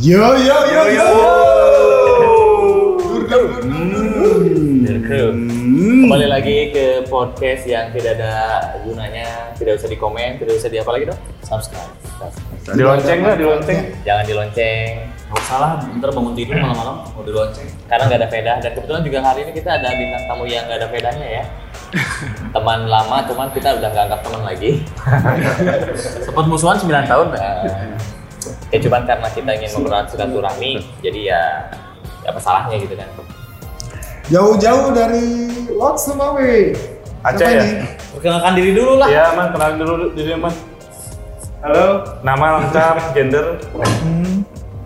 Yo yo yo yo. Kru. Kembali lagi ke podcast yang tidak ada gunanya, tidak usah di komen, tidak usah di apa lagi dong? Subscribe. Subscribe. Di lonceng lah, di lonceng. Jangan di lonceng. Nggak usah lah, ntar bangun tidur malam-malam mau di lonceng. Karena nggak ada faedah dan kebetulan juga hari ini kita ada bintang tamu yang nggak ada faedahnya ya. Teman lama, cuman kita udah nggak anggap teman lagi. Sempat musuhan 9 tahun. Nah, ya cuman karena kita ingin mempererat silaturahmi, jadi ya apa salahnya gitu kan. Jauh-jauh dari Lot Sumawe. Aceh ya? ini? Perkenalkan diri dulu lah. Iya, Man, kenalin dulu diri Man. Halo, nama lengkap, gender.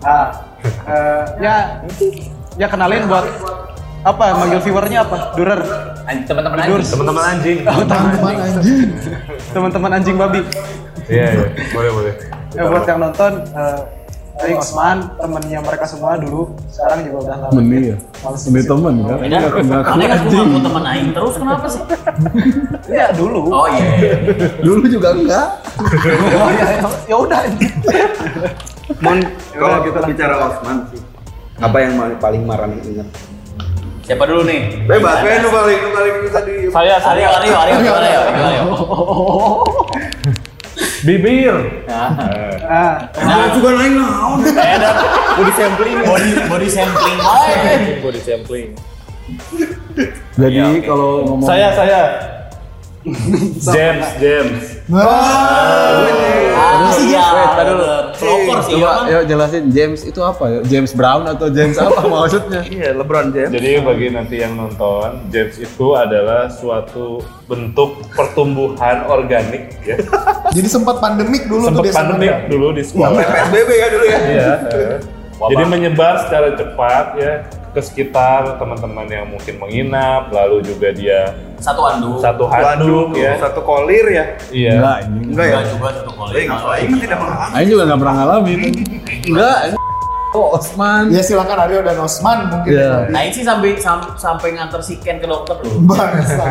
Ah, eh, ya, ya kenalin buat apa? Manggil viewernya apa? Durer, An- Teman-teman anjing. Teman-teman anjing. Teman anjing. teman-teman anjing babi. Iya, iya, boleh, boleh. Ya buat yang nonton, eh, Aing Osman, temennya mereka semua dulu, sekarang juga udah lama. Meni ya? Meni temen kan? Beda. Aneh kan cuma mau teman aing terus kenapa sih? Ya dulu. Oh iya. Dulu juga enggak. Oh, ya, ya- ya udah. Mon, kalau Udah, gitu kita lah. bicara Osman sih, apa yang paling marah ingat? Siapa dulu nih? Bebas, kan lu paling lu paling bisa di. Saya, Aryo, saya. Aryo, Aryo, gimana ya? Ya? Bibir. Ah, Nah, juga naik naon. Body sampling, body body sampling. Body sampling. Jadi kalau ngomong Saya, saya. James, James. Ah, iya. Wait, dulu. Pelopor sih, Coba ya, yuk jelasin James itu apa ya? James Brown atau James apa maksudnya? Iya, LeBron James. Jadi bagi nanti yang nonton, James itu adalah suatu bentuk pertumbuhan organik ya. Jadi sempat pandemik dulu Sempat pandemik dulu di sekolah. PSBB ya dulu ya. Iya. Jadi menyebar secara cepat ya ke sekitar teman-teman yang mungkin menginap, lalu juga dia Satu andu. satu handuk ya. satu kolir ya. Iya. Enggak, ini. Enggak ya? Enggak juga satu kali. Eh, enggak aing tidak mengalami. Aing juga nggak pernah ngalamin. Enggak. Oh, Osman. Ya silakan Aryo dan Osman mungkin. Iya. Nah, ini sih sampai sam- sampai nganter si Ken ke dokter loh. Bangsa.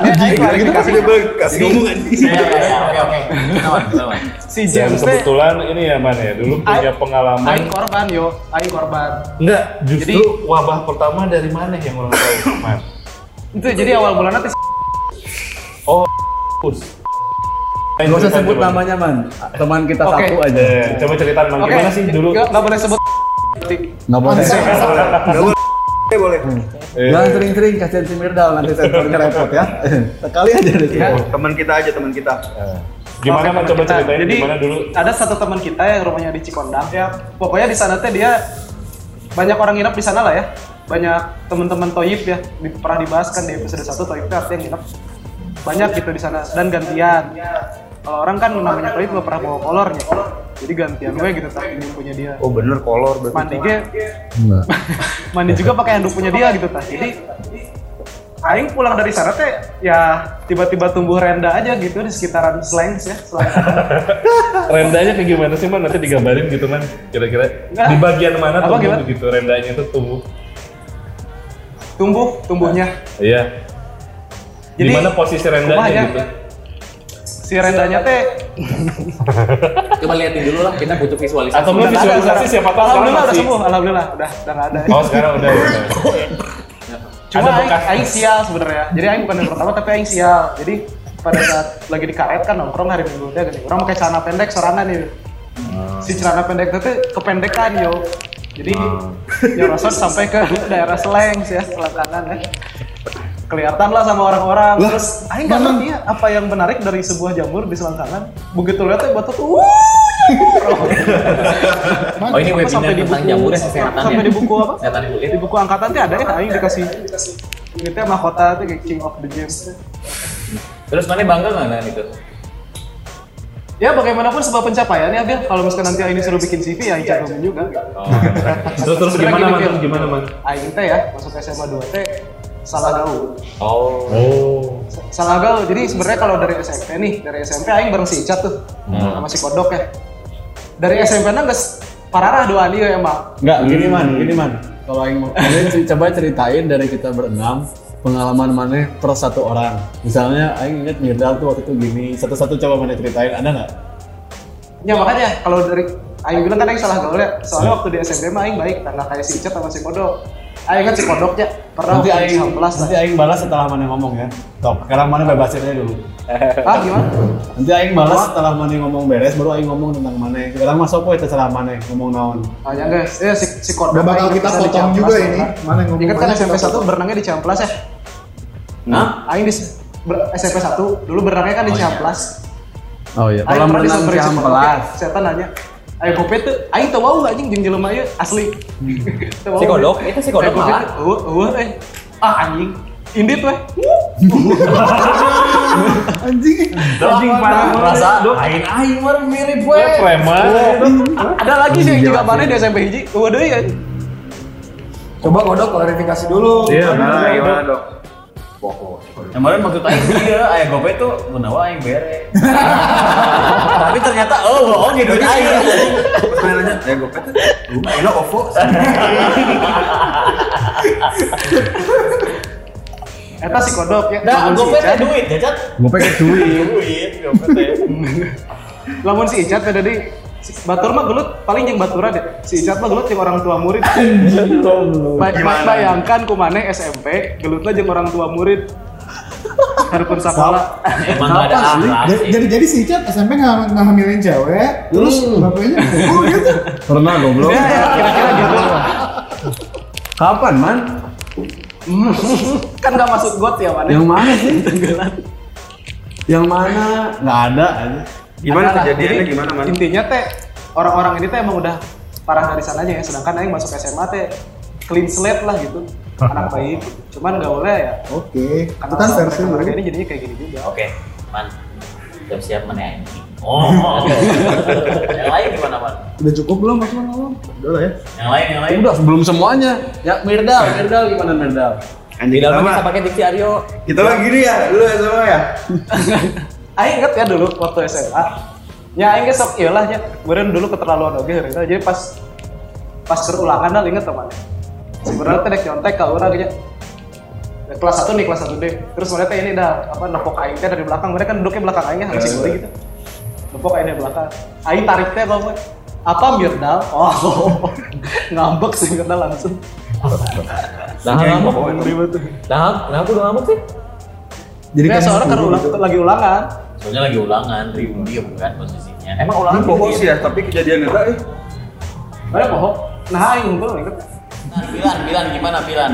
Kita kasih dia kasih ngomong anjing. Iya, iya, Oke, oke. Kenapa? si James kebetulan ini ya man ya, dulu punya Aing pengalaman. korban yo, Aing korban. Enggak, justru Jadi- wabah pertama dari mana yang orang tahu, man? Itu jadi awal bulan nanti Oh, pus. Gak usah sebut namanya man. Teman kita Oke. satu aja. Eh, coba ceritain man, Oke, gimana sih dulu? nggak nggak boleh sebut. Nggak boleh. Enggak boleh. Eh, boleh. Eh, Jangan sering-sering kasihan si Mirdal nanti sensornya repot ya. Sekali aja deh. Ya. Teman kita aja, teman kita. eh. Gimana man? Coba Kita- ceritain Jadi gimana dulu? ada satu teman kita yang rumahnya di Cikondang ya. Pokoknya di sana teh dia banyak orang nginep di sana lah ya. Banyak teman-teman toyib ya. Di, pernah dibahas kan di episode 1 toyib artinya yang nginep. Banyak gitu di sana dan gantian. Kalau orang kan namanya toyib nggak pernah bawa kolornya. Jadi gantian gue gitu tak ini punya dia. Oh, bener kolor berarti. Mandi ge Enggak. mandi juga pakai handuk punya dia gitu tak. Jadi Aing pulang dari sana teh ya tiba-tiba tumbuh renda aja gitu di sekitaran Slangs ya. Rendanya kayak gimana sih man? Nanti digambarin gitu man. Kira-kira di bagian mana Apa, tumbuh gimana? gitu rendanya itu tumbuh? tumbuh tumbuhnya. Iya. Di mana posisi rendanya gitu? Si rendanya teh Coba liatin dulu lah, kita butuh visualisasi. Atau ada visualisasi siapa tahu sekarang Alhamdulillah udah sembuh, alhamdulillah udah udah nggak ada. Oh sekarang udah. udah. Cuma ada aing, sial sebenarnya. Jadi aing bukan yang pertama tapi aing sial. Jadi pada saat lagi di karet kan nongkrong hari minggu teh gini. Orang pakai celana pendek sorangan nih. Si celana pendek itu kependekan yo. Jadi nyerosot sampai ke daerah Slangs ya, selangkangan ya. Kelihatan lah sama orang-orang. Terus aing nggak ngerti ya apa yang menarik dari sebuah jamur di selangkangan. Begitu lihat tuh batu tuh. Oh, ini webinar Sampai di tentang buku- jamur ya kesehatan sampai ya? di buku apa? Kesehatan kulit. Di buku angkatan tuh ada ya, aing dikasih ini teh mahkota tuh kayak King of the James. Terus mana bangga nggak dengan itu? Ya bagaimanapun sebuah pencapaian ya Bil. Kalau misalkan nanti Aing disuruh bikin CV ya Aing cantumin juga. Terus terus Sebenarnya gimana man? Bil. Terus gimana man? Aing teh ya masuk SMA 2 teh salah gaul. Oh. Oh. Salah gaul. Jadi sebenarnya kalau dari SMP nih, dari SMP Aing bareng si Icat tuh. Sama si Kodok ya. Dari SMP nang geus pararah doa dia emang. Enggak, gini man, gini man. Kalau yang mau, coba ceritain dari kita berenam pengalaman mana per satu orang. Misalnya, Aing inget Mirdal tuh waktu itu gini, satu-satu coba mana ceritain, ada nggak? Ya makanya kalau dari Aing bilang kan Aing salah gaul ya. Soalnya waktu di SMP mah Aing baik, karena kayak si Icat sama si Kodok. Aing kan si Kodoknya pernah Nanti aing lah. nanti aing balas setelah mana ngomong ya. Tok, sekarang mana bebasin aja dulu. Ah gimana? Nanti aing balas setelah mana ngomong beres baru aing ngomong tentang mana. Sekarang masuk poe terserah mana ngomong naon. Ah ya guys, eh si, si Kodok. Udah bakal kita potong juga kan. ini. Mana yang ngomong Ingat kan SMP kita 1 potong. berenangnya di Ciamplas ya? Nah, Aing di SMP 1 dulu berenangnya kan di Ciamplas. Oh iya. Aing Kolam pernah renang Ciamplas. Setan nanya, Ayo kopi tuh, Aing tau wau anjing jeung jelema ieu asli. Si Kodok, itu si Kodok malah. Eueuh, eueuh eh. Ah anjing. Indit weh. Anjing. Anjing parah rasa aing aing mah mirip we. Ya, preman. Ada lagi sih yang juga mana di SMP hiji. Eueuh deui ya. Coba kodok klarifikasi dulu. Iya, Nah, gimana dok? Yang kemarin maksud aing dia aya gope tuh menawa aing bere. Tapi ternyata oh bohong gitu aing. Nanya, ya gue kata, lu enak OVO. Eta si kodok ya. Nah, gope teh duit ya, Cat. Gue pengen duit. Duit, gope teh. Lamun si Icat teh si- Batur mah gelut paling yang baturan deh. Si Icat mah gelut yang orang tua murid. Ba- ba- bayangkan kumane SMP gelutnya jeung orang tua murid. Harupun sakola. Emang gak ada akhlak Jadi, jadi si Icat SMP nggak ngehamilin cewek, terus bapaknya oh gitu. Pernah goblok. Ya, ya, kira-kira gitu. Kapan, Man? Kan gak masuk got ya mana? Yang mana sih? Yang mana? Nggak ada aja. Gimana Ada lah. kejadiannya Jadi, gimana man? Intinya teh orang-orang ini teh emang udah parah dari sananya ya. Sedangkan Aing masuk SMA teh clean slate lah gitu. Anak baik. Cuman gak boleh ya. Oke, itu Karena kan versi mereka ini jadinya kayak gini juga. Oke, man. Siap-siap mana ya? Oh, yang lain gimana man? Udah cukup belum Mas Man? Udah lah ya. Yang lain, yang lain. Udah sebelum semuanya. Ya Mirdal, Mirdal gimana Mirdal? Anjing Tidak kita bisa pakai diksi Aryo. kita mah gini ya, lu sama ya. Aing inget ya dulu waktu SMA. Ya Aing ge sok iyalah ya. Kemudian dulu keterlaluan oge gitu. Jadi pas pas berulangan dah inget teman. Sebenarnya teh dek nyontek ka urang gitu. Ya, kelas 1 nih, kelas 1 deh. Terus mereka ini dah apa nepok aing teh dari belakang. Mereka kan duduknya belakang aingnya harus sih gitu. Nepok aing dari belakang. Aing tarik teh apa? Apa Mirdal? Oh, ngambek sih Mirdal langsung. Nah, ngambek. Nah, nah aku udah ngambek sih. Jadi Ya kan soalnya kan sepuluh ulang, gitu. lagi ulangan. Soalnya lagi ulangan, diem diem kan posisinya. Emang ulangan bohong sih ya, tapi kejadian itu eh. Mana pohon? Nah, aing ngumpul inget. Nah, Bilan, Bilan gimana Bilan?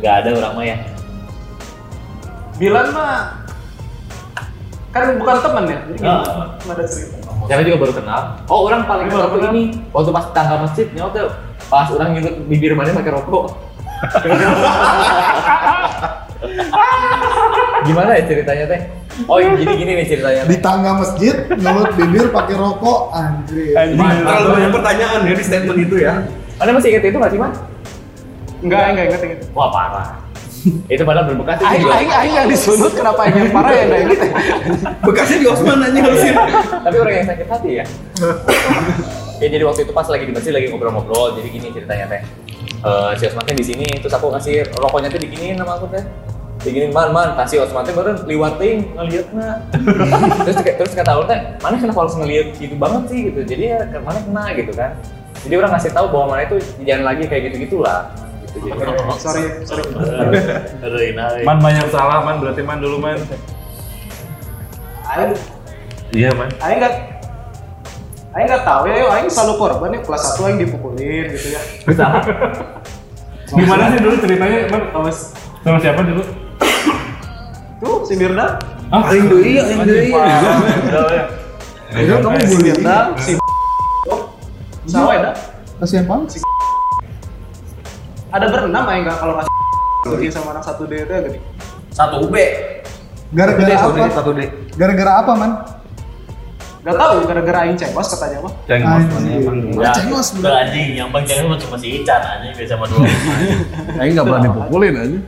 Gak ada orang mah ya. Bilan mah kan bukan teman ya, jadi Ah. Nggak ada cerita. Saya juga baru kenal. Oh, orang paling Ini kenal baru tuh kenal. ini waktu pas tangga masjid, nyawa tuh pas orang nyulut bibir mana pakai rokok. Gimana ya ceritanya teh? Oh, jadi gini nih ceritanya. Di tangga masjid, ngelut bibir pakai rokok, anjir. Man, terlalu banyak pertanyaan ya di statement itu ya. Mana masih inget itu nggak sih, Man? Enggak, enggak inget inget. Wah, parah. itu padahal berbekas itu Aing, juga. aing, aing yang disunut kenapa aing yang parah ya enggak inget. ya? Bekasnya di Osman aja harusin. Tapi orang yang sakit hati ya. ya jadi waktu itu pas lagi di masjid lagi ngobrol-ngobrol, jadi gini ceritanya teh. Eh si Osman teh di sini, terus aku ngasih rokoknya teh diginiin sama aku teh. Diginiin man man, kasih teh baru liwat ting ngeliatnya. terus terus kata orang teh, mana kenapa harus ngeliat gitu banget sih gitu. Jadi ya mana kena gitu kan. Jadi orang ngasih tahu bahwa mana itu jangan lagi kayak gitu gitulah. Gitu, jadi. Sorry, sorry. Ini. Man banyak salah, man berarti man dulu man. Aing, Iya man. aing enggak Aing nggak tahu ya, Aing selalu korban ya kelas 1 Aing dipukulin gitu ya. Gimana sih dulu ceritanya, man? Awas, Sama siapa dulu? Si Mirna, Ah, Aing deui, aing deui. Udah ya. Udah kamu si. Mirna, si Sawa ya, Kasihan banget sih. ada berenam Aing nggak kalau kasih lagi sama anak satu D itu ya gini. Satu UB. Gara-gara apa? Satu deh. Gara-gara apa, Man? Gak tahu gara-gara Aing cengos katanya mah. Cengos. Anjir. Ya, Cengos, bro. udah anjing, yang bang jangan cuma si Ican anjing biasa sama dua. Aing nggak berani pukulin aja.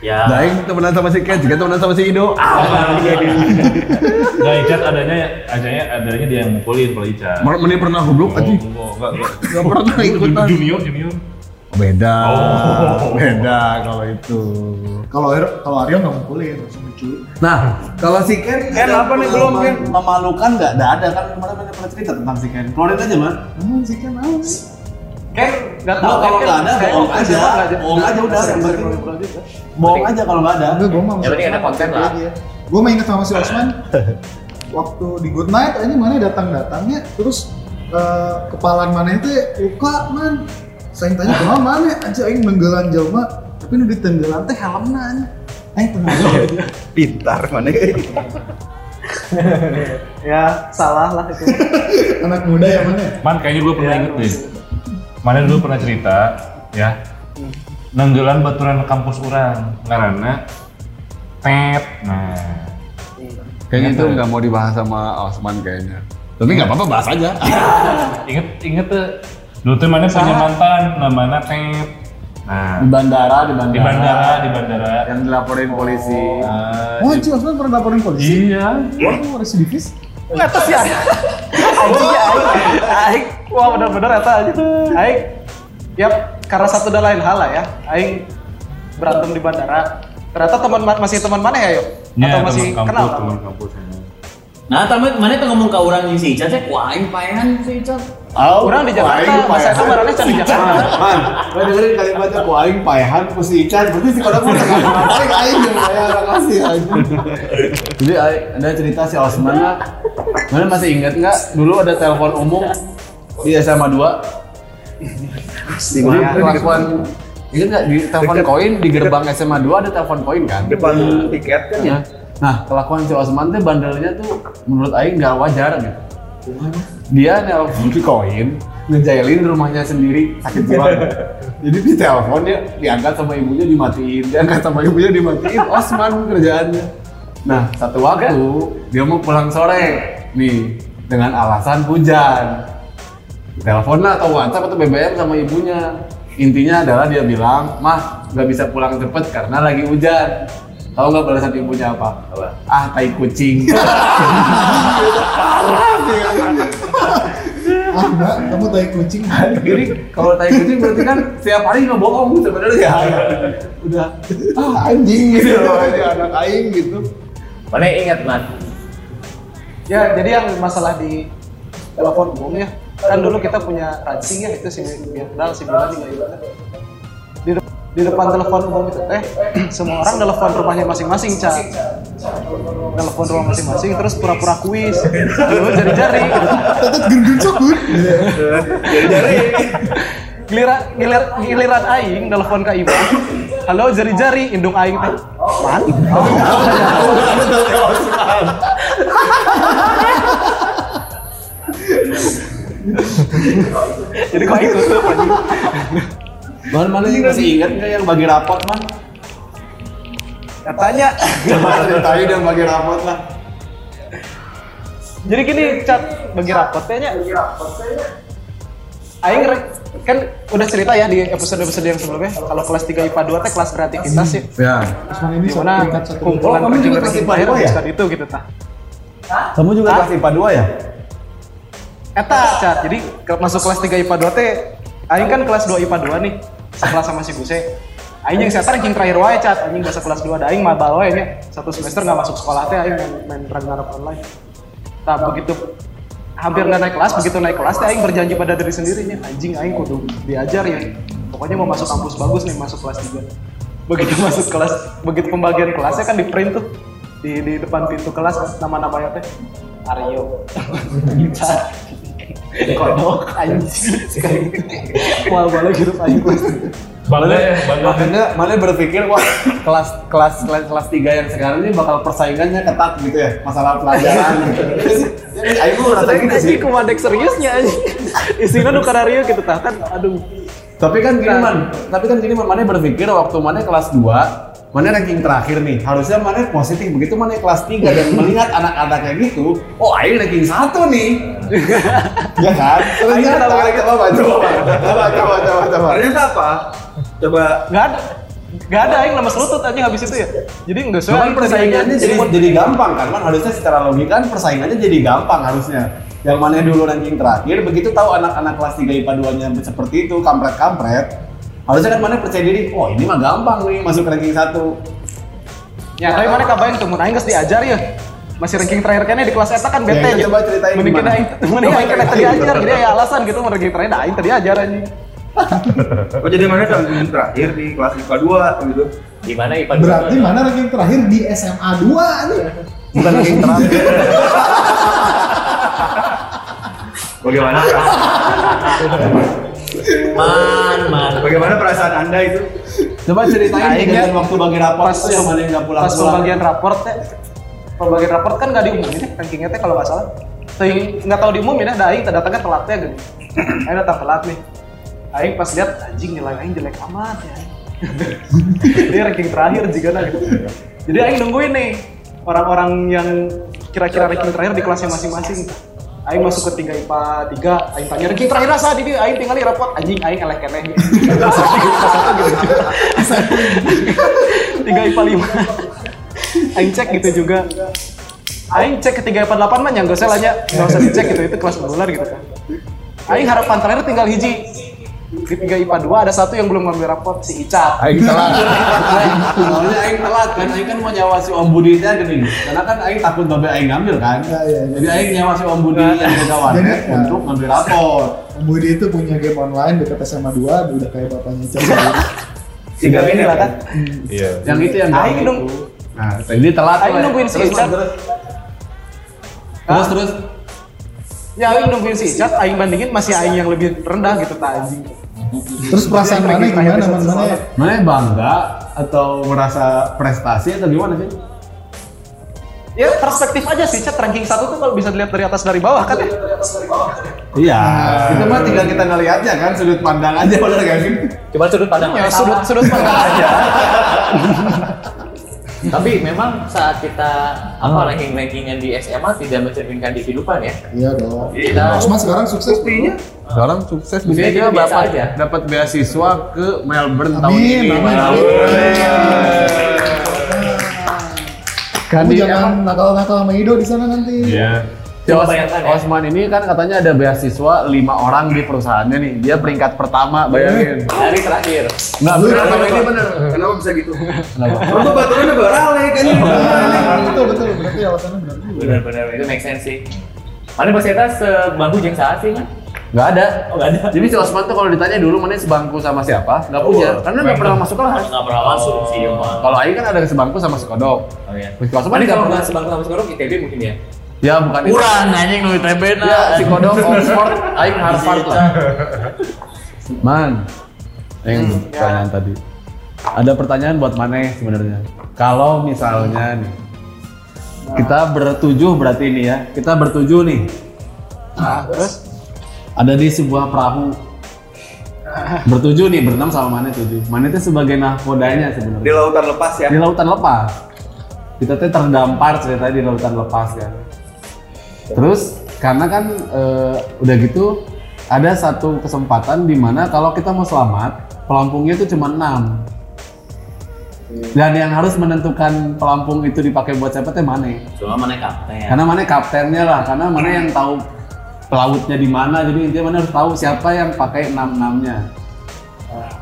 Ya. Nah, Aing temenan sama si Ken, juga temenan sama si Ido. Gak Icat adanya, adanya adanya dia yang mukulin kalau Icat. Mana pernah goblok Oh, aja. enggak, enggak, enggak. Gak pernah ikutan. Junior, junior. beda. Oh. Beda kalau itu. Kalau kalau Aryo nggak mukulin, langsung lucu. Nah, kalau si Ken, Ken apa nih belum, Ken? Memalukan nggak? Nggak ada kan kemarin mana pernah cerita tentang si Ken. Keluarin aja man. Hmm, sih kan mau. Kan nggak Kalau tahu. kalau nggak ada, bohong aja. cuma. Bohong aja udah, yang penting. Bohong aja kalau nggak ada. Gue mah Yang penting ada konten lah. Gue mah inget sama si Osman. waktu di Good Night, ini mana datang-datangnya, terus eh, kepalan mana itu luka man. Saya tanya ke mana aja aing menggelan jelma, tapi nu ditenggelan teh helmna. Aing pernah Pintar mana Ya salah lah itu. anak muda yang mana? Man, kayaknya gue pernah inget deh. Mana dulu pernah cerita, ya. Nenggelan baturan kampus orang, karena tet. Nah, Kayaknya itu nggak mau dibahas sama Osman kayaknya. Tapi nggak apa-apa bahas aja. inget inget tuh. Dulu tuh mana punya mantan, namanya tet. Nah, di bandara, di bandara. di bandara, di bandara. Yang dilaporin polisi. Nah, Oh, si Osman pernah laporin polisi? iya. Oh, residivis? Aing ya aing. Aing. Wah benar-benar eta aja. Aing. Yap, karena satu dan lain hal lah ya. Aing berantem di bandara. Ternyata teman masih teman mana ya, yuk? Ya, Atau masih teman kenal? teman kampus. Nah, tapi mana tuh ngomong ke orang si Ica, saya kuain paehan si Ica. Oh, Orang di Jakarta, masa itu barangnya can di Jakarta. Man, gue dengerin kalimatnya ku aing paehan ku si Ican, berarti si kodok mau paling aing yang kayak orang kasih aja. Jadi aing- ada cerita si Osman lah. Mana masih ingat nggak? Dulu ada telepon umum di SMA 2. Di mana kelakuan Ingat nggak di telepon koin di gerbang SMA 2 ada telepon koin kan? Depan tiket kan ya. Nah, nah kelakuan si Osman tuh bandelnya tuh menurut Aing nggak wajar gitu. Dia nelpon koin, ngejailin rumahnya sendiri sakit jiwa. Jadi di telepon dia diangkat sama ibunya dimatiin, diangkat sama ibunya dimatiin. Osman kerjaannya. Nah satu waktu dia mau pulang sore nih dengan alasan hujan. Telepon lah atau WhatsApp atau BBM sama ibunya. Intinya adalah dia bilang, mah nggak bisa pulang cepet karena lagi hujan. Tahu nggak balasan ibunya apa? Ah, tai kucing. Ah, enggak, kamu tai kucing. Jadi kalau tai kucing berarti kan setiap hari nggak bohong sebenarnya ya. Udah ah, anjing gitu loh, ini anak aing gitu. Mana yang ingat, Man? Ya, jadi yang masalah di telepon umum ya, kan dulu kita punya racing ya, itu si Birdal, si Bilal juga itu. Di, di depan telepon umum itu teh, semua orang telepon rumahnya masing-masing, Cak. Telepon rumah masing-masing, terus pura-pura kuis. Lalu jari-jari gitu. Tetet gendun sokun. Giliran, gilir, giliran aing telepon ke ibu. Halo jari-jari, indung aing teh. Man? Jadi kok ikut. Man mana sih masih ingat nggak yang bagi rapot man? Katanya. Coba ceritain yang bagi rapot lah. Jadi gini, cat bagi rapotnya. Aing re- kan udah cerita ya di episode-episode yang sebelumnya kalau kelas 3 IPA 2 teh kelas kreativitas ya. Ya. Osman ini Di sok mana peringkat satu. kumpulan Oh, kamu juga kelas IPA terakhir dua ya? bukan itu gitu tah. Kamu juga kelas IPA 2 ya? Eta, Cat. Jadi masuk kelas 3 IPA 2 teh aing kan kelas 2 IPA 2 nih. Sekelas sama si Guse. Aing yang saya ranking terakhir wae, Cat. Anjing bahasa kelas 2 da aing mabal wae nya. Satu semester nggak masuk sekolah teh aing main, main Ragnarok online. Nah, begitu hampir nggak naik kelas, begitu naik kelas teh aing berjanji pada diri sendirinya, anjing aing kudu diajar ya. Pokoknya mau masuk kampus bagus nih, masuk kelas 3. Begitu masuk kelas, begitu pembagian kelasnya kan di print tuh di, di depan pintu kelas nama-namanya teh Aryo. Kodok anjing sekali. Wah, balik hidup tiga. Bangga ya, bangga. Makanya mana berpikir wah kelas kelas kelas kelas 3 yang sekarang ini bakal persaingannya ketat gitu ya masalah pelajaran. Jadi aing tuh ngerasa gitu sih. Anjing kumadek seriusnya anjing. Isinya nu Aryo gitu tah kan aduh. Tapi kan gini man, tapi kan gini man, mana berpikir waktu mana kelas 2, mana ranking terakhir nih, harusnya mana positif begitu mana kelas 3 dan melihat anak-anaknya gitu, oh aing ranking satu nih. ya kan? Ternyata coba coba coba coba coba coba coba. Ternyata apa? Coba Enggak ada. Enggak ada aing lemes lutut anjing habis itu ya. Jadi enggak Cuman soalnya persaingannya jadi jadi gampang kan, kan harusnya secara logika kan persaingannya jadi gampang harusnya. Yang mana dulu ranking terakhir, begitu tahu anak-anak kelas 3 IPA 2-nya seperti itu, kampret-kampret, Harusnya kan mana percaya diri, oh ini mah gampang nih masuk ranking satu. Ya, tapi mana kabayang tuh, aing geus diajar ya. Masih ranking terakhir kayaknya di kelas eta kan bete Ya, coba ceritain Mending gimana. aing, mending aing kena tadi ajar, jadi ya alasan gitu mun ranking terakhir, nah aing tadi ajar anjing. Oh jadi mana ranking terakhir di kelas IPA 2 gitu. Di mana IPA Berarti mana ranking terakhir di SMA 2 nih? Bukan ranking terakhir. Bagaimana? Man, man. Bagaimana perasaan anda itu? Coba ceritain dengan ya, waktu bagi rapor pas yang mana yang pulang pas pembagian raport teh pembagian raport kan nggak diumumin ya rankingnya teh kalau nggak salah nggak tahu diumumin ya, dah aing teh datangnya telat ya gitu. Aing datang telat nih. Aing pas lihat anjing nilai aing jelek amat ya. Dia ranking terakhir juga nah gitu. Jadi aing nungguin nih orang-orang yang kira-kira ranking terakhir di kelasnya masing-masing. Aing masuk ke 3 IPA 3, Aing tanya ranking terakhir asa di Aing tinggal di raport anjing Aing elek keneh. Tiga IPA 5 Aing cek gitu juga. Aing cek ke 3 IPA 8 mah yang gak usah Gak usah dicek gitu, itu kelas reguler gitu kan. Aing harapan terakhir tinggal hiji Di 3 IPA 2 ada satu yang belum ngambil raport, si Ica Aing telat. Soalnya Aing telat kan, Aing kan mau nyawa si Om Budi nya gini. Karena kan Aing takut babe Aing ngambil kan. Iya, iya, iya. Jadi Aing nyawa si Om Budi yang jaga warnet Jadi, ya. untuk ngambil rapor. Om Budi itu punya game online dekat SMA 2, udah kayak bapaknya Cak. Tiga ini lah kan Iya. Yang itu yang Aing dong. Nah, ini telat. Aing nungguin si Terus, Ica. Terus terus. terus. Ya Aing nungguin si Ica, Aing bandingin masih Aing yang lebih rendah gitu tak anjing Terus perasaan mana gimana man mana? Mana bangga atau merasa prestasi atau gimana sih? Ya perspektif aja sih, Ica ranking satu tuh kalau bisa dilihat dari atas dari bawah kan ya Iya, itu mah tinggal kita ngelihatnya kan sudut pandang aja bener gak sih? Cuma sudut pandang Ya, sudut sudut pandang aja Tapi memang saat kita apa ranking rankingan di SMA tidak mencerminkan di kehidupan ya. Iya dong. Kita Osman sekarang sukses buktinya. Sekarang sukses bisa dia dapat aja. dapat beasiswa ke Melbourne tahun Amin, ini. amin, amin. Kan jangan nakal-nakal sama Ido di sana nanti. Iya. Si Os- ya. Osman ini kan katanya ada beasiswa lima orang di perusahaannya nih. Dia peringkat pertama, bayangin. dari terakhir. Nggak Bener, bener bener, ini bener. Kenapa bisa gitu? Kenapa? Untuk baturannya beralih kan ini. Betul betul berarti alasannya benar juga. Benar-benar itu make sense sih. Mana pas kita sebangku jeung saat sih kan? Nggak ada. Oh nggak ada. Jadi si Osman tuh kalau ditanya dulu mana sebangku sama siapa, nggak punya. Karena nggak pernah masuk kelas. Nggak pernah masuk sih. Kalau Aing kan ada sebangku sama si Kodok. Oh iya. Si Osman kalau pernah. nggak sebangku sama sekarang ITB mungkin ya? Ya bukan itu. anjing lu ITB Ya, si Kodok Oxford, Aing Harvard lah. Man, yang pertanyaan tadi. Ada pertanyaan buat Maneh sebenarnya. Kalau misalnya nih, kita bertujuh berarti ini ya, kita bertujuh nih. Nah, terus Ada di sebuah perahu. Bertujuh nih, berenam sama Maneh tujuh. Maneh itu sebagai nahkodanya Di sebenarnya. lautan lepas ya. Di lautan lepas. Kita tuh terdampar ceritanya di lautan lepas kan. Terus karena kan eh, udah gitu ada satu kesempatan di mana kalau kita mau selamat pelampungnya itu cuma 6 dan yang harus menentukan pelampung itu dipakai buat siapa teh mana Cuma mana kapten. karena mana kaptennya lah karena mana yang tahu pelautnya di mana jadi intinya mana harus tahu siapa yang pakai enam enamnya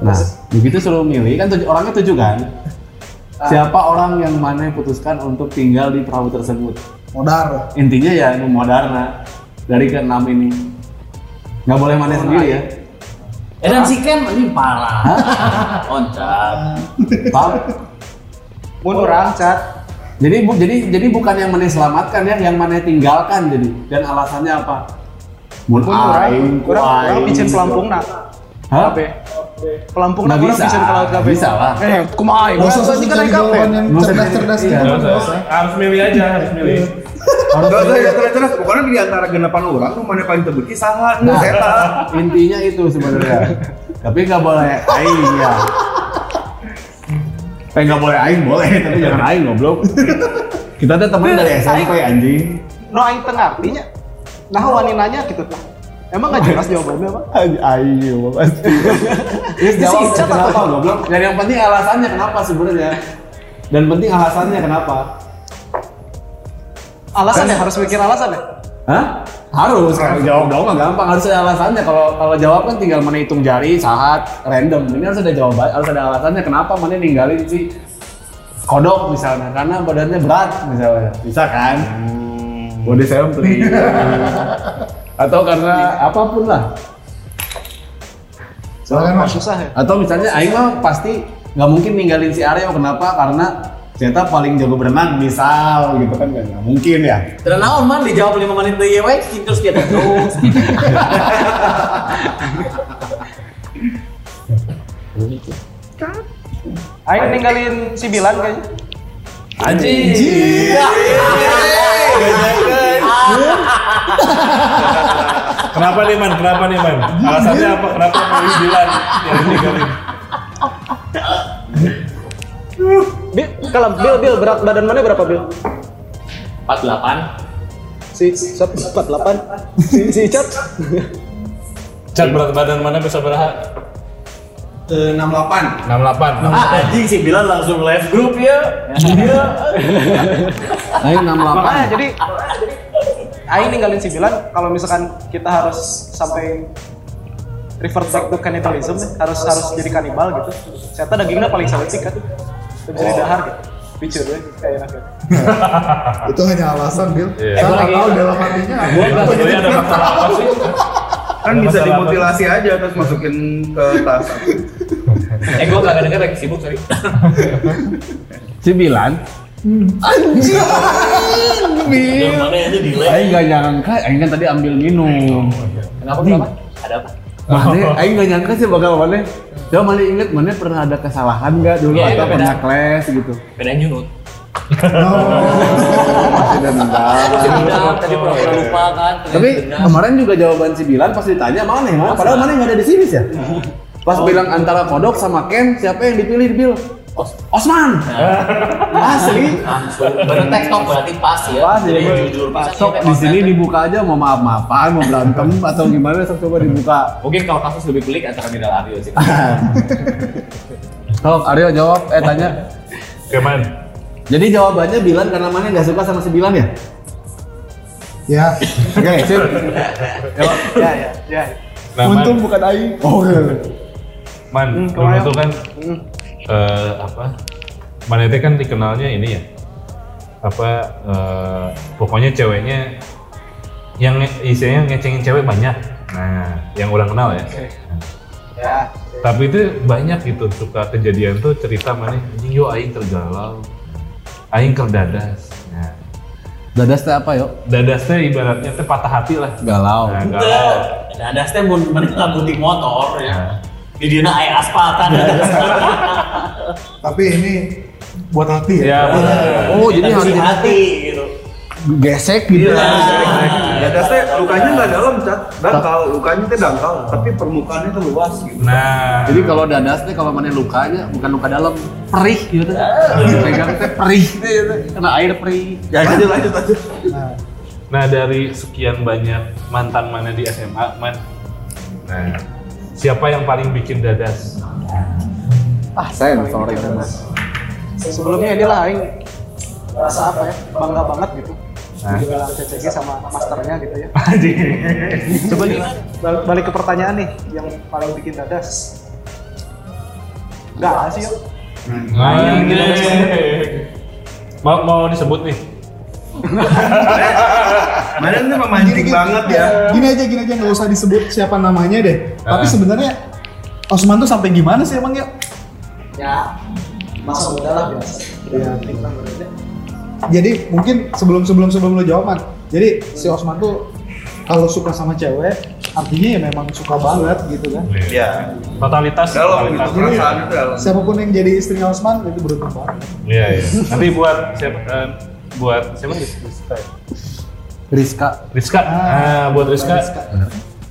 nah begitu suruh milih kan tujuh, orangnya tujuh kan? Siapa orang yang mana putuskan untuk tinggal di perahu tersebut Modar. intinya ya ini Moderna dari keenam ini nggak boleh mana sendiri ya Eh dan si Ken ini parah. Oncat. paham mun orang cat jadi bu, jadi jadi bukan yang mana selamatkan ya yang mana tinggalkan jadi dan alasannya apa mun mun orang aing, ku orang orang aing. picen pelampung nak Hah? Pelampung orang bisa. picen ke laut kabe. Bisa lah. Eh, kumaha aing? Gak usah susah kan jawaban yang cerdas-cerdas gitu. Harus milih aja, harus milih. Gak usah ya terus pokoknya di antara genepan orang tuh mana paling terbukti salah nu eta. intinya itu sebenarnya tapi nggak boleh aing ya eh nggak boleh aing boleh tapi jangan aing goblok kita tuh teman dari SMP anjing No aing tengah artinya. Nah waninanya gitu tah. Emang nggak jelas jawabannya apa? ya pasti Si jawab kenapa goblok dan yang penting alasannya kenapa sebenarnya dan penting alasannya kenapa Alasan ya harus mikir alasan ya. Hah? Harus, kalau jawab dong nggak gampang, harus ada alasannya. Kalau kalau jawab kan tinggal mana hitung jari, saat, random. Ini harus ada jawaban, harus ada alasannya kenapa mana ninggalin si kodok misalnya, karena badannya berat misalnya, bisa kan? Body sampling. Atau karena apa pun lah. Silakan mas. Susah ya. Atau misalnya Aing mah pasti nggak mungkin ninggalin si Aryo kenapa? Karena ternyata paling jago berenang misal gitu kan nggak mungkin ya. Terus naon man dijawab 5 menit deui we terus kita terus. Aing ninggalin si Bilan kayaknya. Anjing. Kenapa nih man? Kenapa nih man? Alasannya apa? Kenapa mau bilang yang ninggalin? Bil, kalau Bil, Bil berat badan mana berapa Bil? 48 Si Sat 48. Si si Icat. Cat berat badan mana bisa berapa? Eh, 68. 68. Ah anjing sih bilang langsung live group ya. Iya. Aing 68. Makanya jadi Aing ninggalin si Bilan kalau misalkan kita harus sampai revert back to cannibalism nih, harus harus jadi kanibal gitu. Ternyata dagingnya paling saletik kan. Itu bisa didahar gitu. Picture we kayak enak gitu. Itu hanya alasan Bil. Iya. Saya nggak tahu dalam hatinya. Gua nggak sebenarnya ada masalah apa sih? Kan bisa dimutilasi aja terus masukin ke tas. Eh gue gak denger lagi sibuk sorry Si Bilan, Yang mana itu delay. Aing nggak nyangka, Aing kan tadi ambil minum. Kenapa kenapa? Ada apa? Mana, Aing nggak nyangka sih bakal mana. Coba mana inget, mana pernah ada kesalahan nggak dulu Iya, atau iya, pernah beda. kelas gitu? Beda nyunut Masih dendam. Tadi pura-pura lupa kan Tapi kemarin juga jawaban si Bilan pas ditanya mana mana, padahal mana nggak ada di sini sih ya. Pas bilang antara kodok sama Ken, siapa yang dipilih Bil? Os Osman. Asli. Langsung Baru tektok berarti pas ya Pas, Jadi ya, jujur bisa Sok di sini dibuka aja mau maaf-maafan, mau berantem atau gimana sok coba dibuka. Mungkin kalau kasus lebih pelik antara Minal Aryo sih Sok Aryo jawab, eh tanya. Keman. Jadi jawabannya Bilan karena mana nggak suka sama si Bilan ya? Ya. Oke, sip. Ya ya ya. Nah, man, Untung bukan Aing. Oh, iya. man Hmm, dulu kemarin- tuh eh, apa? Man itu kan dikenalnya ini ya. Apa eh, pokoknya ceweknya yang nge- istilahnya ngecengin cewek banyak. Nah, yang orang kenal ya. Ya. Tapi itu banyak gitu suka kejadian tuh cerita mana anjing yo aing tergalau. Aing kerdadas. Nah, Dadas teh apa yuk? dadas teh ibaratnya teh patah hati lah. Galau. Nah, galau. Nah, ada teh mun mending motor ya. Nah. Di dina aya aspaltan. Tapi ini buat hati Ya, ya. benar. Oh, jadi harus si hati gitu. gesek gitu. Iya. Dadas teh lukanya nggak dalam, Cat. Dangkal, lukanya teh dangkal, tapi permukaannya tuh luas gitu. Nah, Jadi kalau dadas teh kalau mana lukanya bukan luka dalam, perih gitu. Pegang teh perih gitu. Kena air perih. Ya lanjut lanjut lanjut. Nah dari sekian banyak mantan mana di SMA, man. Nah, siapa yang paling bikin dadas? Ah, saya sorry mas. Sebelumnya inilah Aing rasa apa ya bangga banget gitu. Nah. Juga CCG sama masternya gitu ya. Coba nih bal- balik ke pertanyaan nih yang paling bikin dadas. Gak ada sih yuk. Anjing. Mau mau disebut nih? Mana ini memancing banget ya. Gini aja, gini aja nggak usah disebut siapa namanya deh. Tapi Ah. sebenarnya Osman tuh sampai gimana sih emang ya? Ya masa muda lah biasa. Ya, berbeda. Jadi mungkin sebelum sebelum sebelum lo jawab man. Jadi si Osman tuh kalau suka sama cewek artinya ya memang suka banget gitu kan. Ya. Totalitas. Dalam gitu totalitas. perasaan itu dalam. Siapa pun yang jadi istrinya Osman itu beruntung banget. Iya, iya. Nanti buat siapa? eh, buat siapa nih? Rizka. ya? Rizka. Rizka. Ah, buat Rizka.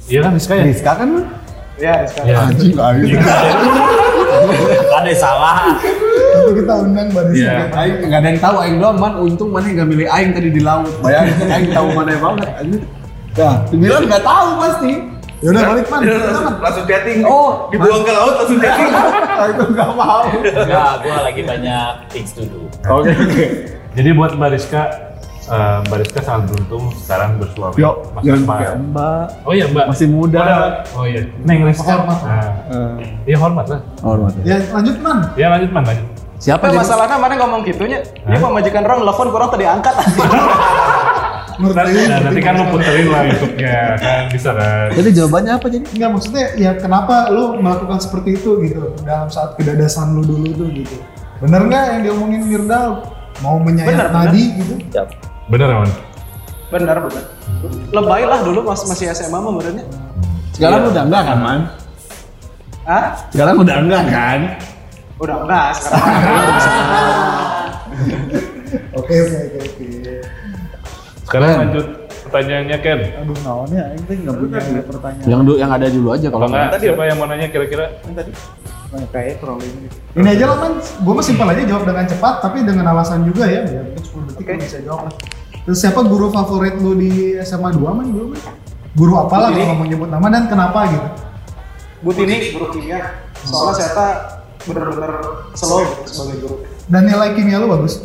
Iya kan Rizka ya? Rizka kan? Ya, sekarang. Iya. Anjing aing. Ada salah. Itu kita undang Mbak Rizka. Iya. Aing nggak ada yang tahu aing doang man. Untung mana nggak milih aing tadi di laut. Bayangin aing tahu mana banget. Anjing. Ya, dibilang nggak tahu pasti. Ya udah balik man. Langsung chatting. Oh, dibuang ke laut langsung chatting. Ah, itu nggak mau. Ya, gue lagi banyak things to do oke. Jadi buat Mbak Rizka, eh, Mbak Rizka sangat beruntung sekarang bersuami. Yuk, Mas jangan Usman. kayak mbak. Oh iya Mbak. Masih muda. Oh, oh iya. Neng Rizka. Hormat. Nah, Eh, iya hormat lah. hormat ya. Ya lanjut man. Ya lanjut man, lanjut. Siapa Tapi masalahnya mana ngomong gitunya, dia mau majikan orang telepon kurang tadi angkat. Ngerti. Nah, nanti kan lu puterin lah YouTube-nya kan bisa kan. Jadi jawabannya apa jadi? Enggak maksudnya ya kenapa lu melakukan seperti itu gitu dalam saat kedadasan lu dulu tuh gitu. Bener nggak yang diomongin Mirdal? Mau menyayat Bener, nadi gitu? Bener man. bener bener. Lebay lah dulu mas masih SMA mah benernya. Sekarang udah enggak kan, Man? Ah, Sekarang udah enggak kan? udah enggak sekarang. Oke oke oke oke. Sekarang lanjut pertanyaannya Ken. Aduh naonnya ini teh nggak punya pertanyaan. Yang du- yang ada dulu aja Kalau enggak, siapa yang mau nanya kira-kira? Kayak crawling gitu. Ini aja lah man, gue mah simpel aja jawab dengan cepat tapi dengan alasan juga ya. Ya mungkin 10 detik lu bisa jawab lah. Terus siapa guru favorit lu di SMA 2 man dulu man? Guru apa lah kalau mau nyebut nama dan kenapa gitu? Bu Tini, guru kimia. Soalnya saya tak bener-bener slow gitu sebagai guru. Dan nilai kimia lu bagus.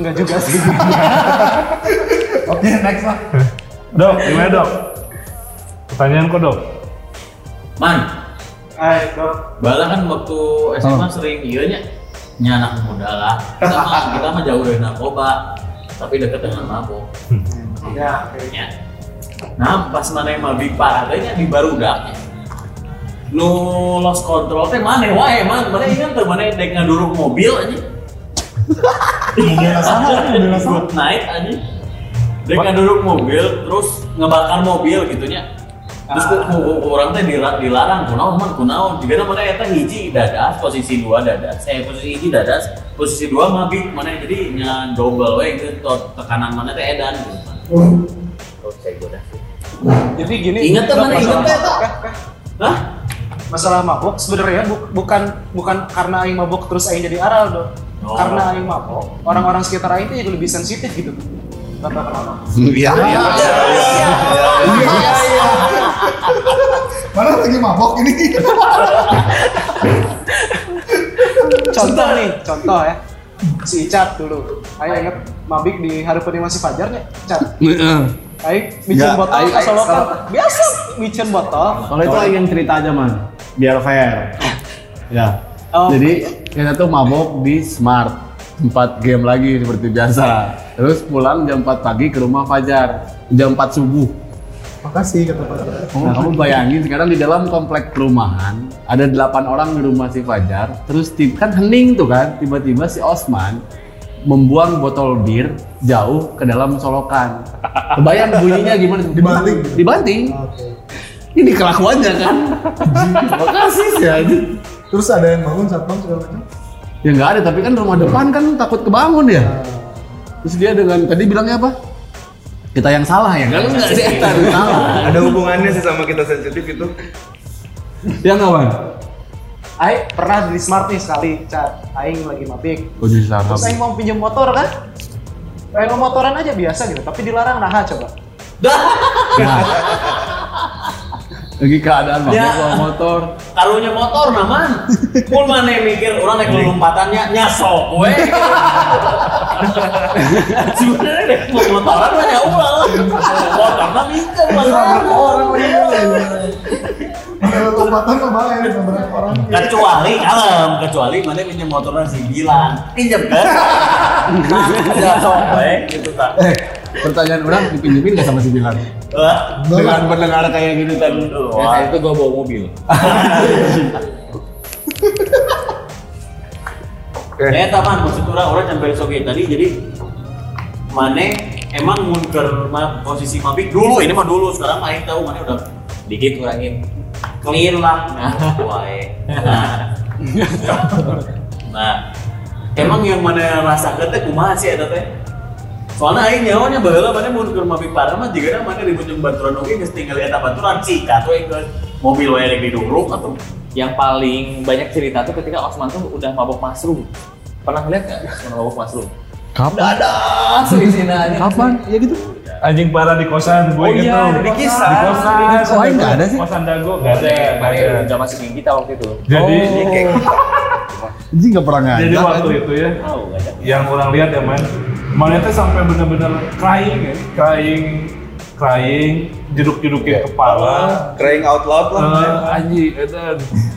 Enggak juga sih. Oke next lah. Dok, gimana dok? Pertanyaan kok dok? Man, Hai, dok. bala kan waktu SMA sering iya nya nya anak muda lah. Sama kita mah jauh dari narkoba, tapi deket dengan mabuk. Ya, oke. Ya. Nah, pas mana yang mabik parah teh nya di barudak. Nu lost control teh mana wae man, mana ingat tuh mana dek ngaduruk mobil aja. Good night aja. Dek ngaduruk mobil terus ngebakar mobil gitu nya. Terus ku, ku, ku- orang teh dilarang kunaon man kunaon. Jika mana eta hiji dadas, posisi dua dadas. Eh posisi hiji dadas, posisi dua mabik mana jadi nya double we gitu tekanan mana teh edan gitu. Oh, saya goda. Jadi gini. Ingat tuh, Dok, mana masalah ingat Eta? eh, eh. Hah? Masalah mabuk sebenarnya bu- bukan bukan karena aing mabuk terus aing jadi aral dong. Oh. Karena aing mabuk, orang-orang sekitar aing itu juga lebih sensitif gitu. Gak tau kenapa. Iya, iya. Mana lagi mabok ini? Contoh nih, contoh ya. Si Icat dulu. Aing inget mabik di hari masih fajarnya. Icat. Aing bikin Nggak, botol aing- kesolokan. Biasa bikin botol. Kalau itu Aing yang cerita aja man, biar fair. Ya. Oh. Jadi kita tuh mabok di Smart, tempat game lagi seperti biasa. Terus pulang jam 4 pagi ke rumah Fajar, jam 4 subuh. Makasih kata Pak. Nah, kamu bayangin sekarang di dalam komplek perumahan ada 8 orang di rumah si Fajar. Terus kan hening tuh kan, tiba-tiba si Osman membuang botol bir jauh ke dalam solokan. Kebayang bunyinya gimana? Dibanting. Dibanting. Oke. Ini kelakuannya kan. Makasih sih aja. Terus ada yang bangun satpam segala macam? Ya nggak ada, tapi kan rumah depan kan takut kebangun ya. Terus dia dengan tadi bilangnya apa? Kita yang salah ya? Enggak, enggak sih, kita yang salah. Ada hubungannya sih sama kita sensitif itu. Ya nggak, Wan? Aing pernah di Smart nih sekali, Cat. Aing lagi mabik. Oh. Terus Aing mau pinjam motor kan? Aing mau motoran aja biasa gitu, tapi dilarang nah coba. Lagi keadaan mabuk Ya. bawa motor. Karunya motor naman. Pun mana yang mikir orang naik lompatannya nyasok we. Sebenarnya deh mau motoran mah ya ulah. Motor mah mikir lah orang lompatan mah beberapa orang. Kecuali kalem, kecuali mana pinjam motornya si Bilan. Pinjam kan? Nyasok we gitu tak. Eh, pertanyaan orang dipinjemin nggak sama si Bilan? Wah, Dengan pendengar kayak gitu kan. Wah, itu gua bawa mobil. Oke. Eh, taman maksud orang orang sampai soge tadi jadi mana emang munker ma, posisi mabik dulu ini mah dulu sekarang mah aing tahu mana udah dikit kurangin clean lah nah wae nah emang yang mana rasa teh kumaha sih eta teh soalnya aing nyawanya baheula mana munker mabik parah mah jigana mana ribut jeung baturan oge geus tinggal eta baturan sikat we ke mobil wae rek diduruk atuh Yang paling banyak cerita tuh ketika Osman tuh udah mabok mushroom. Pernah ngeliat nggak Osman mabok mushroom? Kapan? Ada sih Kapan? Ya gitu. Anjing parah di kosan, gue Oh gitu. iya, di di kosan. Di kosan. Oh, nggak ada sih? Kosan dago, nggak ada. nggak ada. Udah masuk geng kita waktu itu. Jadi, Oh. Jadi nggak pernah ngajak. Jadi waktu itu ya, Tahu yang orang lihat ya man, itu sampai bener-bener crying ya, crying, crying, jeduk-jedukin kepala. Crying out loud lah. Eh, Aji, itu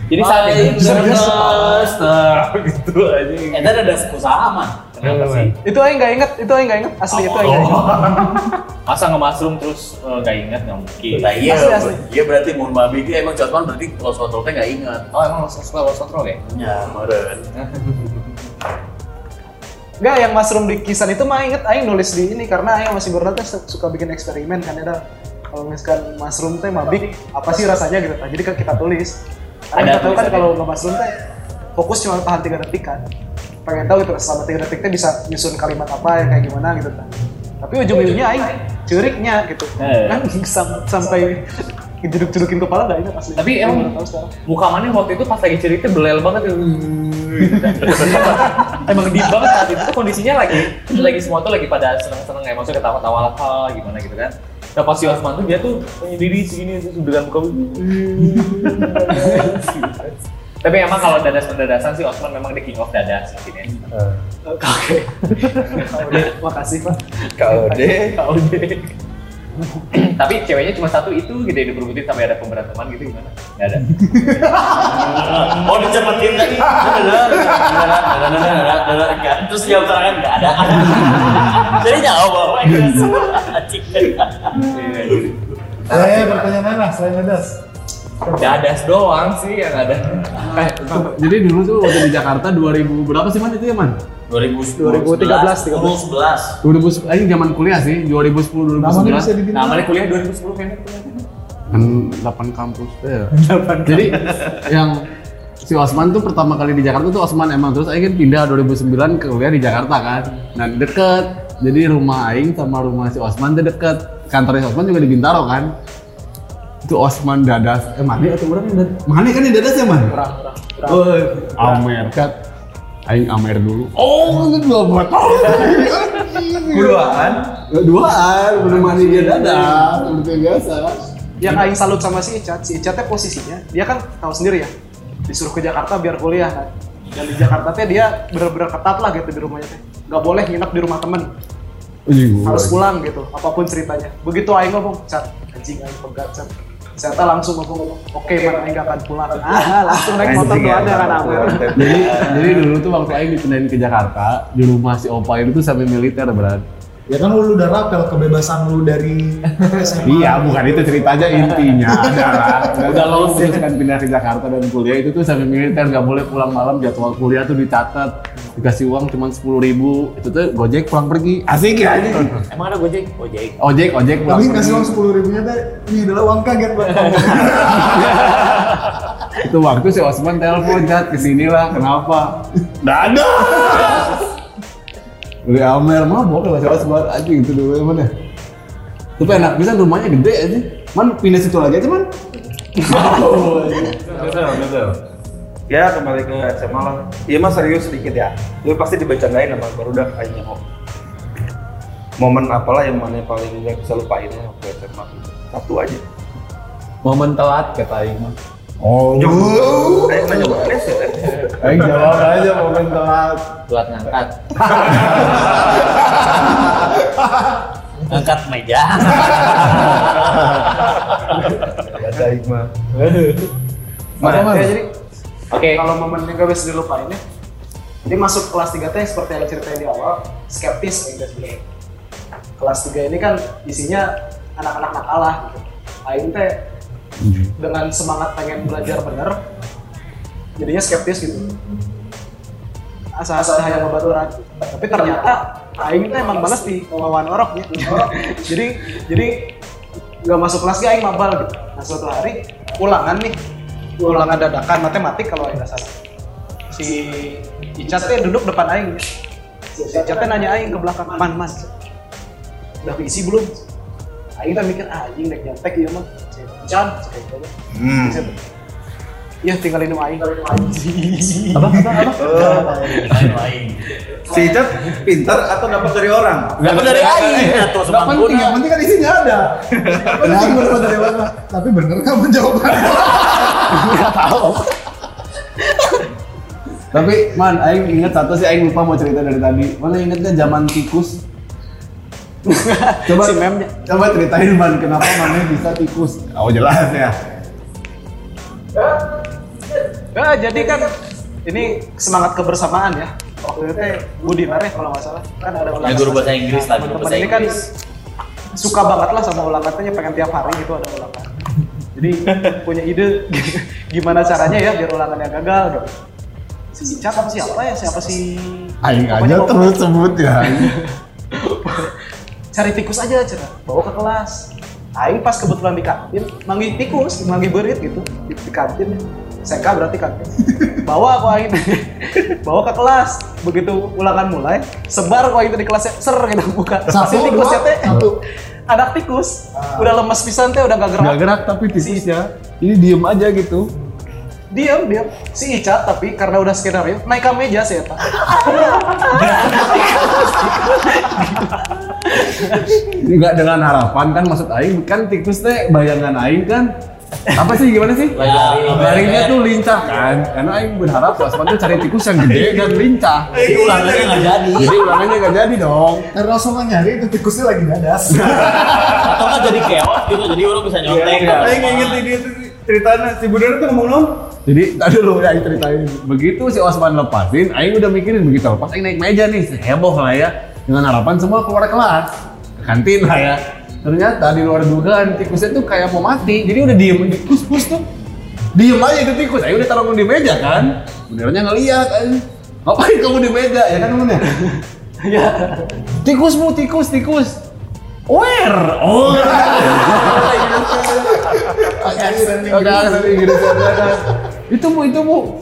Jadi saat itu serius gitu aja. Eh, ada ada usaha man. Ternyata sih. Itu aing nggak inget, itu aing nggak inget asli itu aing nggak inget. masa nge-mushroom terus eh, nggak ingat nggak mungkin. Nah, iya, Asli, asli. iya berarti mau babi itu emang Jotman berarti control teh nggak ingat. Oh emang lo kontrol ya? Ya, meren. Enggak, yang mushroom di kisan itu mah inget aing nulis di ini karena aing masih berenang teh suka bikin eksperimen kan ada kalau misalkan mushroom teh mabik apa sih rasanya gitu nah, jadi kan kita tulis. Ada ada tahu kan kalau nge mushroom teh fokus cuma tahan tiga detik kan. Pengen tahu gitu selama tiga detik teh bisa nyusun kalimat apa yang kayak gimana gitu kan tapi ujung-ujungnya aing curignya gitu. Eh. kan sam- sampai jeduk-jedukin kepala gak ingat asli. Tapi emang-. Muka mana waktu itu pas lagi cerita belel banget ya. emang deep banget saat itu tuh kondisinya lagi lagi semua tuh lagi pada seneng-seneng ya maksudnya ketawa-tawa lah ah, gimana gitu kan nah pas si Osman tuh dia tuh menyendiri segini terus dengan muka tapi emang kalau dadas pendadasan sih Osman memang the king of dadas mungkin ya Oke. Makasih Pak. KOD. KOD. tapi ceweknya cuma satu itu gitu ya diperbutin sampai ada pemberantaman gitu gimana? Gak ada. Oh dicepetin tadi. Terus jawab serangan nggak ada. Jadi bahwa Acik. Eh, pertanyaan lain lah selain dadas. Dadas doang sih yang ada. Eh, jadi dulu tuh waktu di Jakarta 2000 berapa sih man itu ya man? 2013, 2013. 2010, ini zaman kuliah sih, 2010 Namanya bisa 2011 dibilang. Namanya kuliah 2010 kayaknya kuliah. kan 8 kampus ya. Jadi yang si Osman tuh pertama kali di Jakarta tuh Osman emang terus Aing kan pindah 2009 ke kuliah di Jakarta kan. Nah deket, jadi rumah Aing sama rumah si Osman tuh deket. Kantornya si Osman juga di Bintaro kan. Itu Osman dadas, eh mana atau orang yang dadas? Mana kan yang dadas ya man? Kurang. Oh, Amer kan. Aing Amer dulu. Oh, itu dua buat Berduaan. Duaan, menemani dia dadas, seperti biasa. yang aing salut sama si Icat, si Icat teh posisinya, dia kan tahu sendiri ya, disuruh ke Jakarta biar kuliah kan. Dan di Jakarta teh dia bener-bener ketat lah gitu di rumahnya teh. Gak boleh nginep di rumah temen, Anjing, harus pulang gitu, apa pun ceritanya. Begitu aing ngomong, Cat, anjing aing pegat, Cat. Ternyata langsung ngomong, oke man, aing gak akan pulang. Ah, langsung naik motor tuh ada kan Amer. jadi jadi dulu tuh waktu Aing dipindahin ke Jakarta di rumah si Opa itu tuh sampai militer berat Ya kan lu udah rapel kebebasan lu dari SMA. iya bukan itu ceritanya intinya adalah udah lo kan pindah ke Jakarta dan kuliah itu tuh sampai militer nggak boleh pulang malam jadwal kuliah tuh dicatat dikasih uang cuma sepuluh ribu itu tuh gojek pulang pergi asik ya ini Emang ada Gojek? Gojek. ojek ojek pulang Tapi pergi kasih uang sepuluh ribunya teh ini adalah uang kaget buat kamu. itu waktu si Osman telepon cat ke sini lah kenapa nggak Udah Amer mabok lah si Osman anjing itu dulu mana tapi enak bisa rumahnya gede aja man pindah situ lagi aja man Betul, betul. Ya kembali ke SMA lah. Iya mas serius sedikit ya. Lu pasti dibercandain sama baru udah kayaknya kok. Momen apalah yang mana paling gak bisa lupain waktu SMA gitu. Satu aja. Momen telat kata Aing mah. Oh Eh nanya mana sih? eh? Aing jawab aja momen telat Telat ngangkat. ngangkat meja. Ada Hikmah. Apa, Man? Ya, jadi Oke. kalau momen yang gak bisa dilupain ya, dia masuk kelas 3 teh seperti yang ceritain di awal, skeptis teh sebenarnya. Kelas 3 ini kan isinya anak-anak nakalah gitu. Aing teh dengan semangat pengen belajar bener, jadinya skeptis gitu. Asa-asa hayang babaturan. Tapi ternyata Aing teh emang balas di lawan orok ya. jadi jadi nggak masuk kelas gak Aing mabal gitu. Nah suatu hari ulangan nih, ulangan dadakan matematik kalau Aing salah. Si Icat duduk depan Aing. Si Icat teh nanya Aing ke belakang, man man, udah keisi belum? Aing teh mikir, ah anjing naik nyontek ya mah. Gitu. Icat, Iya tinggal minum Aing. Apa apa apa? Si Icat pintar atau dapat dari orang? Dapat dari Aing atau Gak penting, yang penting kan isinya ada. Penting dapat dari mana. Tapi bener kan menjawabannya? Tapi man, aing inget satu sih aing lupa mau cerita dari tadi. Mana ingetnya zaman tikus? Coba Si memnya. coba ceritain man kenapa mana bisa tikus? Oh jelas ya. Nah, jadi kan ini semangat kebersamaan ya. Waktu itu Budi Mare kalau nggak salah kan ada ulangan. Ya, guru bahasa Inggris lah, guru Teman-teman bahasa ini kan suka banget lah sama ulangan tanya pengen tiap hari gitu ada ulangan. Jadi punya ide gimana caranya ya biar ulangannya gagal gitu. Si Icat apa siapa ya? Siapa si Aing aja terus sebut ya. cari tikus aja cina bawa ke kelas. Aing pas kebetulan di kantin manggil tikus manggil berit gitu. Di, di kantin seka berarti kantin. Bawa aku Aing. Bawa ke kelas. Begitu ulangan mulai sebar kok itu di kelasnya ser gitu buka. Satu, si tikusnya dua, teh. satu. anak tikus. Udah lemes pisan teh. Udah gak gerak. Gak gerak tapi tikusnya. Ini diem aja gitu. Diam diam si Icat tapi karena udah skenario naik ke meja sih ya Pak. Enggak dengan harapan kan maksud aing kan tikus teh bayangan aing kan apa sih gimana sih? Lari. Larinya tuh lincah kan. Karena aing berharap Wasman tuh cari tikus yang gede dan lincah. Jadi ulangannya nggak jadi. Jadi ulangannya gak jadi dong. Karena sama nyari itu tikusnya lagi dadas. Atau nggak jadi keot gitu, jadi orang bisa nyontek. Iya. Aing inget ini tuh ceritanya si Budar tuh ngomong Jadi tadi dulu ya aing ceritain. Begitu si Osman lepasin, aing udah mikirin begitu lepas aing naik meja nih, heboh lah ya. Dengan harapan semua keluar kelas. Ke kantin lah ya. Ternyata di luar dugaan tikusnya tuh kayak mau mati. Jadi udah diem di kus-kus tuh. Diem aja itu tikus. Aing udah taruh di meja kan. Benernya ngeliat aing. Ngapain kamu di meja ya kan temennya? ya Tikusmu, tikus, tikus. Where? Oh. Kan. Itu bu, itu bu.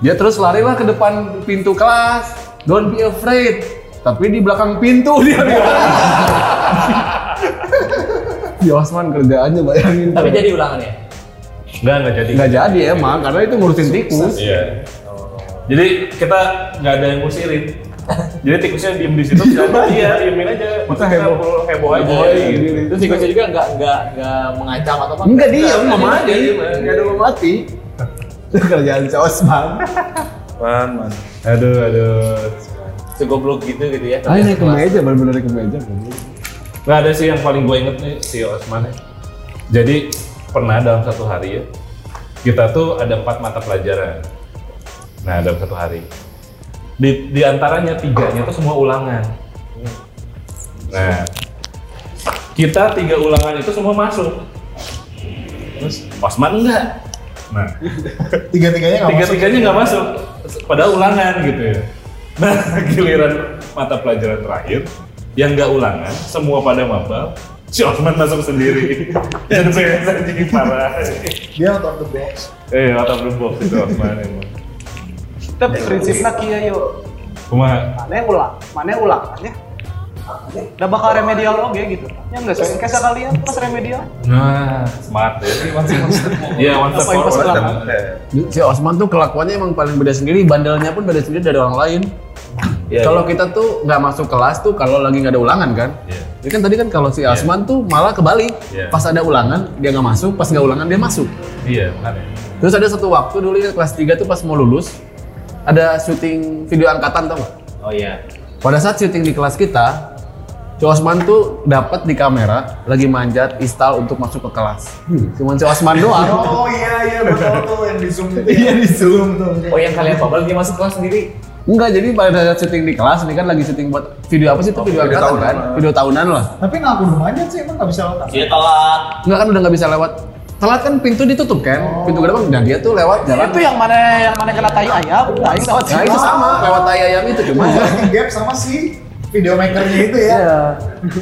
Dia terus larilah ke depan pintu kelas. Don't be afraid. Tapi di belakang pintu dia. Di Osman kerjaannya bayangin. Tapi jadi ulangannya. Enggak, enggak jadi. nggak jadi emang karena itu ngurusin tikus. Iya. Jadi kita nggak ada yang ngusirin. Jadi tikusnya diem di situ, dan iya diemin aja. Kita heboh. heboh, aja. Heboh aja, gitu. gini. Terus tikusnya juga nggak nggak nggak mengancam atau apa? Enggak dia Nggak, mau dia mati. diem aja. Enggak ada mau mati. Kerjaan si Osman. man man Aduh, aduh. Segoblok gitu gitu ya. Ah, naik ke meja, bener-bener naik ke meja. Nggak ada sih yang paling gue inget nih si Osman ya. Jadi pernah dalam satu hari ya, kita tuh ada empat mata pelajaran. Nah dalam satu hari. Di, di antaranya tiganya tuh semua ulangan. Nah, kita tiga ulangan itu semua masuk. Terus Osman enggak. Nah, Tiga-tiganya nggak masuk. tiga-tiganya nggak masuk. Padahal ulangan gitu ya. Nah, giliran mata pelajaran terakhir yang nggak ulangan, semua pada mabal. Si Osman masuk sendiri. Dan saya jadi parah. Dia out of the box. Eh, out of the box itu Osman emang. Tapi prinsipnya kia yuk Cuma mana ulang mana ulangannya udah bakal remedial oke gitu ya enggak sih kayak kalian pas remedial Nah, smart ya. Iya, one step Apa yang pas forward. Si Osman tuh kelakuannya emang paling beda sendiri, bandelnya pun beda sendiri dari orang lain. Iya, kalau kita tuh nggak masuk kelas tuh kalau lagi nggak ada ulangan kan? Iya. Ini kan tadi kan kalau si Osman tuh malah kebalik. Iya. Pas ada ulangan dia nggak masuk, pas nggak ulangan dia masuk. Iya, makanya. Terus ada satu waktu dulu ya kelas 3 tuh pas mau lulus ada syuting video angkatan tau nggak? Oh iya. Pada saat syuting di kelas kita, si Osman tuh dapat di kamera lagi manjat istal untuk masuk ke kelas. Cuman si Osman doang. Oh iya iya betul tuh yang di zoom itu. Iya di zoom tuh. Oh yang kalian babal dia masuk kelas sendiri. Enggak, jadi pada saat syuting di kelas ini kan lagi syuting buat video apa sih itu video, angkatan kan? Video tahunan lah. Tapi nah aku udah manjat sih emang nggak bisa letak. Dia telat. Enggak kan udah nggak bisa lewat. Telat kan pintu ditutup kan? Pintu gerbang dan dia tuh lewat jalan. itu yang mana yang mana kena tayu ayam nah itu lewat Nah itu sama, lewat tai ayam itu cuma. Working gap sama si video makernya itu ya. Iya.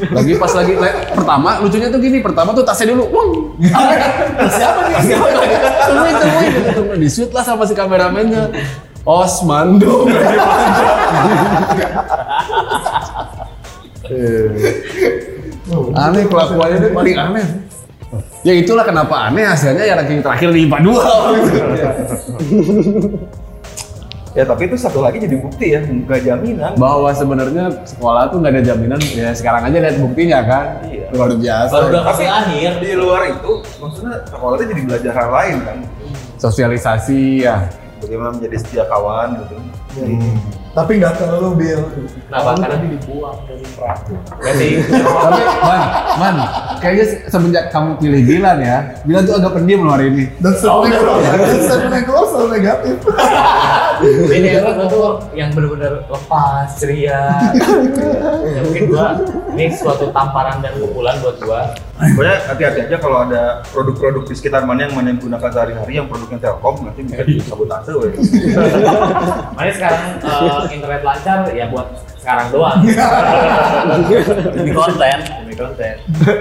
Lagi pas lagi le- pertama lucunya tuh gini, pertama tuh tasnya dulu, wong. Siapa nih? Siapa nih? Tungguin, tungguin, tungguin. Di shoot lah sama si kameramennya. Osman dong. aneh kelakuannya itu paling aneh. Ya itulah kenapa aneh hasilnya ya ranking terakhir di IPA 2. ya tapi itu satu lagi jadi bukti ya nggak jaminan Bahwa sebenarnya sekolah tuh nggak ada jaminan. Ya sekarang aja lihat buktinya kan. Iya. Luar biasa. Baru udah tapi kasih akhir. di luar itu maksudnya sekolahnya jadi belajar hal lain kan Sosialisasi ya. bagaimana menjadi setia kawan gitu Tapi nggak terlalu bil. Kenapa? Karena- tadi dibuang dari perahu. Sih. Tapi man, man, kayaknya se- semenjak kamu pilih Bilan ya, Bilan tuh agak pendiam loh hari ini. Dan statement yang keluar, dan Ini yang tuh yang benar-benar lepas, ceria. ya mungkin gua ini suatu tamparan dan pukulan buat gua. pokoknya hati-hati aja kalau ada produk-produk di sekitar mana yang mana yang gunakan sehari-hari yang produknya Telkom nanti bisa disabotase weh. Makanya sekarang eh, internet lancar ya buat sekarang doang. Demi konten. Demi konten.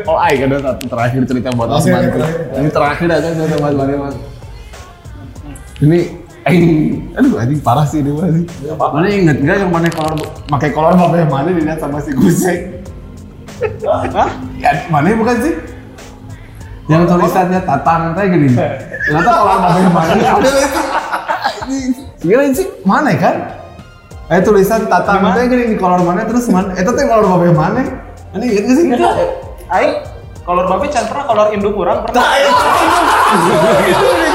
Oh, ada satu terakhir cerita buat Osman. Ini terakhir aja cerita buat Osman. Ini Aing, aduh anjing parah sih ini mah sih. Mana inget gak yang mana kolor, pakai kolor apa yang mana dilihat sama si Gusek? Hah? Ya, mana bukan sih? Yang tulisannya tatang teh gini. Ternyata kolor apa yang mana? Ada Gila sih, mana kan? Eh tulisan tatang teh gini di kolor mana terus mana? Itu teh kolor apa yang mana? Ini inget sih? Aing kolor babe can pernah kolor induk kurang pernah.